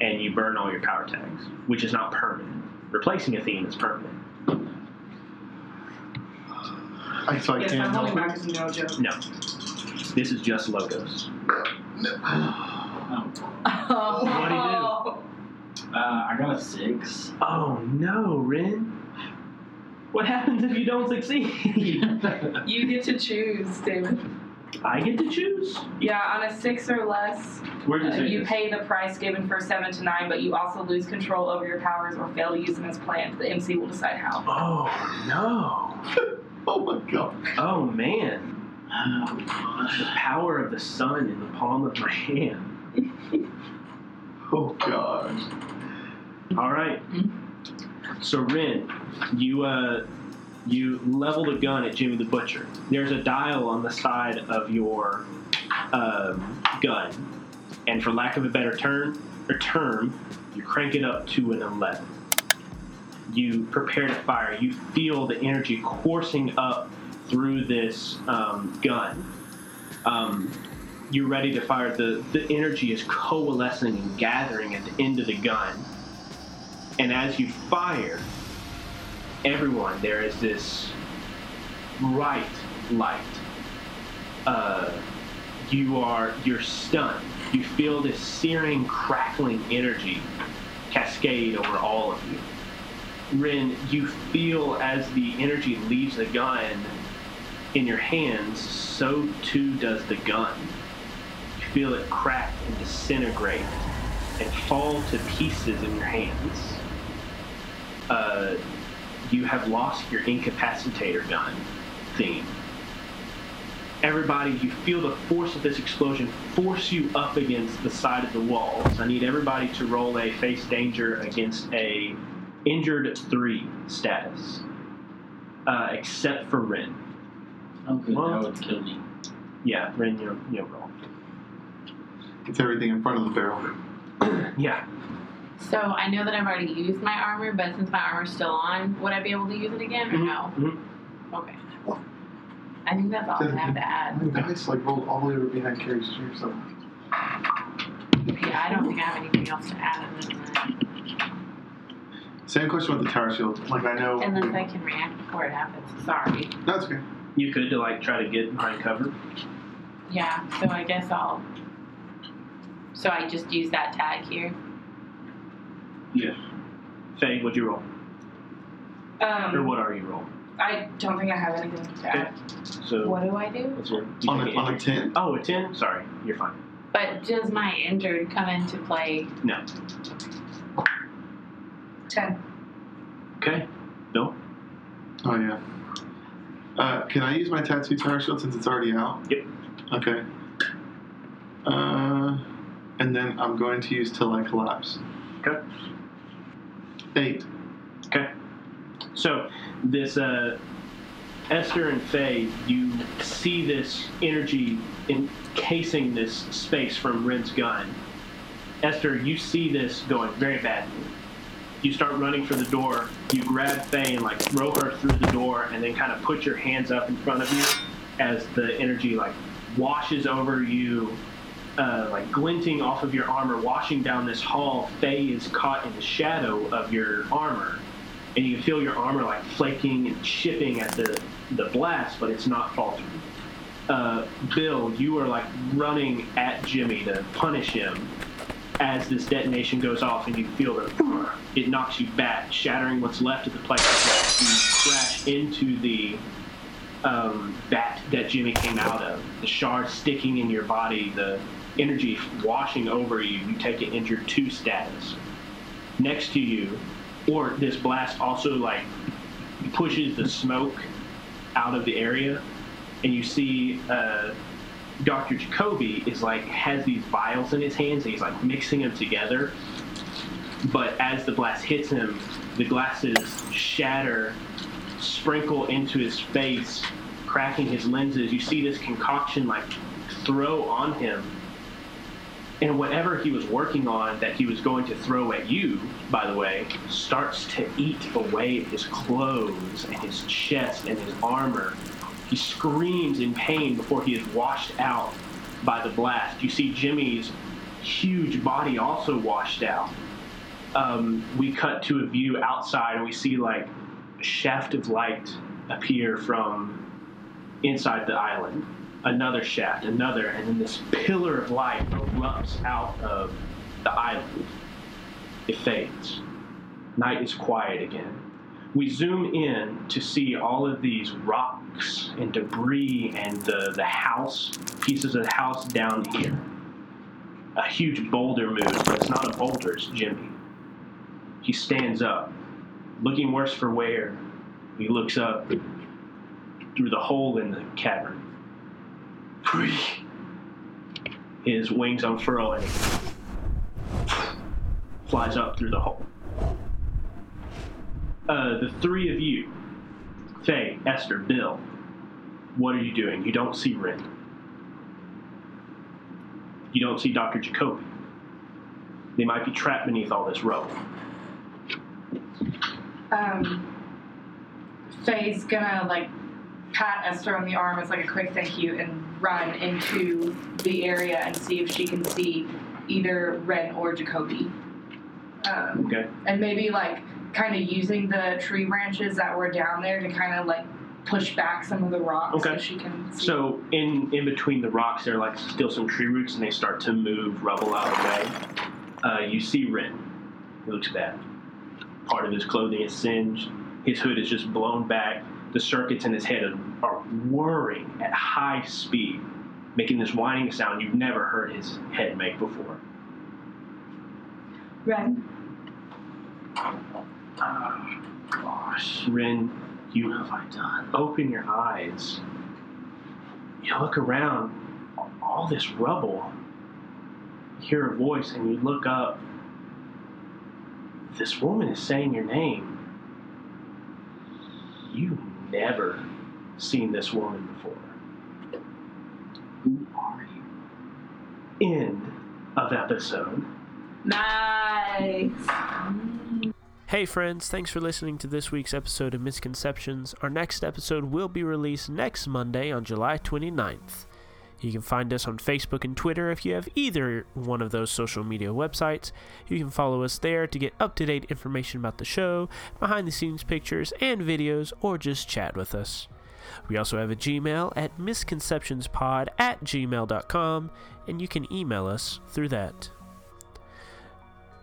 and you burn all your power tags, which is not permanent. Replacing a theme is permanent. I so I Yes, can't I'm holding help back it. is no joke. No. This is just logos. Oh, What'd he Oh. uh, I got a six. Oh no, Rin. What happens if you don't succeed? You get to choose, David. I get to choose. Yeah, on a six or less, Where'd you uh, say you this? pay the price given for seven to nine, but you also lose control over your powers or fail to use them as planned. The MC will decide how. Oh no. Oh my god. Oh man. Oh, The gosh. The power of the sun in the palm of my hand. Oh god! All right. So Rin, you uh, you level the gun at Jimmy the Butcher. There's a dial on the side of your um, gun, and for lack of a better term, or term, you crank it up to an eleven. You prepare to fire. You feel the energy coursing up through this um, gun. Um, you're ready to fire. The the energy is coalescing and gathering at the end of the gun. And as you fire, everyone, there is this bright light. Uh, you are you're stunned. You feel this searing, crackling energy cascade over all of you. Rin, you feel as the energy leaves the gun in your hands, so too does the gun. You feel it crack and disintegrate and fall to pieces in your hands. Uh, you have lost your incapacitator gun theme. Everybody, you feel the force of this explosion force you up against the side of the walls. I need everybody to roll a face danger against a injured three status, uh, except for Rin. Oh, good. Well- that would kill me. Yeah, Rin, you you roll. It's everything in front of the barrel. Yeah, So I know that I've already used my armor, but since my armor's still on, would I be able to use it again or no? Mhm. Okay. I think that's all I have to add. Dice like rolled all the way over behind Carrie's chair. So Yeah, I don't think I have anything else to add other than that. same question with the tower shield. Like I know. Unless I can react before it happens. Sorry. That's it's okay. you could to like try to get behind cover. Yeah, so I guess I'll. So I just use that tag here. Faye, what'd you roll? Or Um, what are you rolling? I don't think I have anything to add. So What do I do? what's your you On take a, on a injury? ten. Oh, a ten. Sorry, you're fine. But does my injured come into play? No. Ten. Okay. No. Oh yeah. Uh, can I use my tattoo tower shield since it's already out? Yep. Okay. Uh, and then I'm going to use till I collapse. Okay. Eight. Okay. So this uh, Esther and Faye, you see this energy encasing this space from Rin's gun. Esther, you see this going very badly. You start running for the door. You grab Faye and like throw her through the door, and then kind of put your hands up in front of you as the energy like washes over you, uh, like glinting off of your armor, washing down this hall. Faye is caught in the shadow of your armor, and you feel your armor like flaking and chipping at the the blast, but it's not faltering. Uh, Bill, you are like running at Jimmy to punish him as this detonation goes off, and you feel that it knocks you back, shattering what's left of the plexiglass. You crash into the um, bat that Jimmy came out of. The shards sticking in your body, the energy washing over you. You take an injured two status. Next to you, or this blast also like pushes the smoke out of the area, and you see uh, Dr. Jacoby is like has these vials in his hands, and he's like mixing them together. But as the blast hits him, the glasses shatter, sprinkle into his face, cracking his lenses. You see this concoction like throw on him. And whatever he was working on that he was going to throw at you, by the way, starts to eat away at his clothes and his chest and his armor. He screams in pain before he is washed out by the blast. You see Jimmy's huge body also washed out. Um, we cut to a view outside and we see like a shaft of light appear from inside the island. Another shaft, another, and then this pillar of light erupts out of the island. It fades. Night is quiet again. We zoom in to see all of these rocks and debris and the, the house, pieces of the house down here. A huge boulder moves, but it's not a boulder, it's Jimmy. He stands up, looking worse for wear. He looks up through the hole in the cavern. His wings unfurl and he flies up through the hole. Uh, the three of you, Faye, Esther, Bill, what are you doing? You don't see Ren. You don't see Dr. Jacoby. They might be trapped beneath all this rubble. Um, Faye's gonna like pat Esther on the arm as like a quick thank you and run into the area and see if she can see either Ren or Jacoby. Um, Okay. and maybe like kind of using the tree branches that were down there to kind of like push back some of the rocks so she can see. So in in between the rocks, there are like still some tree roots, and they start to move rubble out of the way. Uh, you see Ren. He looks bad. Part of his clothing is singed. His hood is just blown back. The circuits in his head are, whirring at high speed, making this whining sound you've never heard his head make before. Ren, Oh, gosh, Ren, you have I done? open your eyes. You look around, all this rubble. You hear a voice, and you look up. This woman is saying your name. You've never seen this woman before. Who are you? End of episode. nice. Hey friends, thanks for listening to this week's episode of Misconceptions. Our next episode will be released next Monday on July 29th. You can find us on Facebook and Twitter if you have either one of those social media websites. You can follow us there to get up to date information about the show, behind the scenes pictures and videos, or just chat with us. We also have a Gmail at misconceptionspod at gmail.com, and you can email us through that.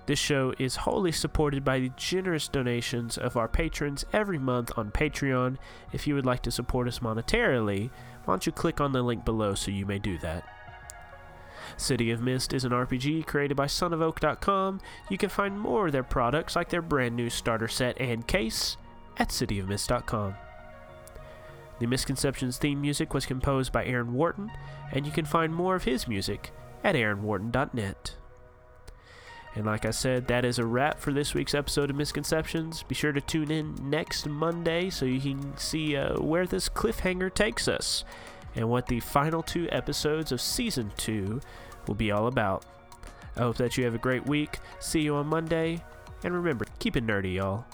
This show is wholly supported by the generous donations of our patrons every month on Patreon. If you would like to support us monetarily, why don't you click on the link below so you may do that? City of Mist is an RPG created by sonofoak.com. You can find more of their products like their brand new starter set and case at cityofmist.com. The Misconceptions theme music was composed by Aaron Wharton, and you can find more of his music at aaronwharton.net. And like I said, that is a wrap for this week's episode of Misconceptions. Be sure to tune in next Monday so you can see uh, where this cliffhanger takes us and what the final two episodes of season two will be all about. I hope that you have a great week. See you on Monday. And remember, keep it nerdy, y'all.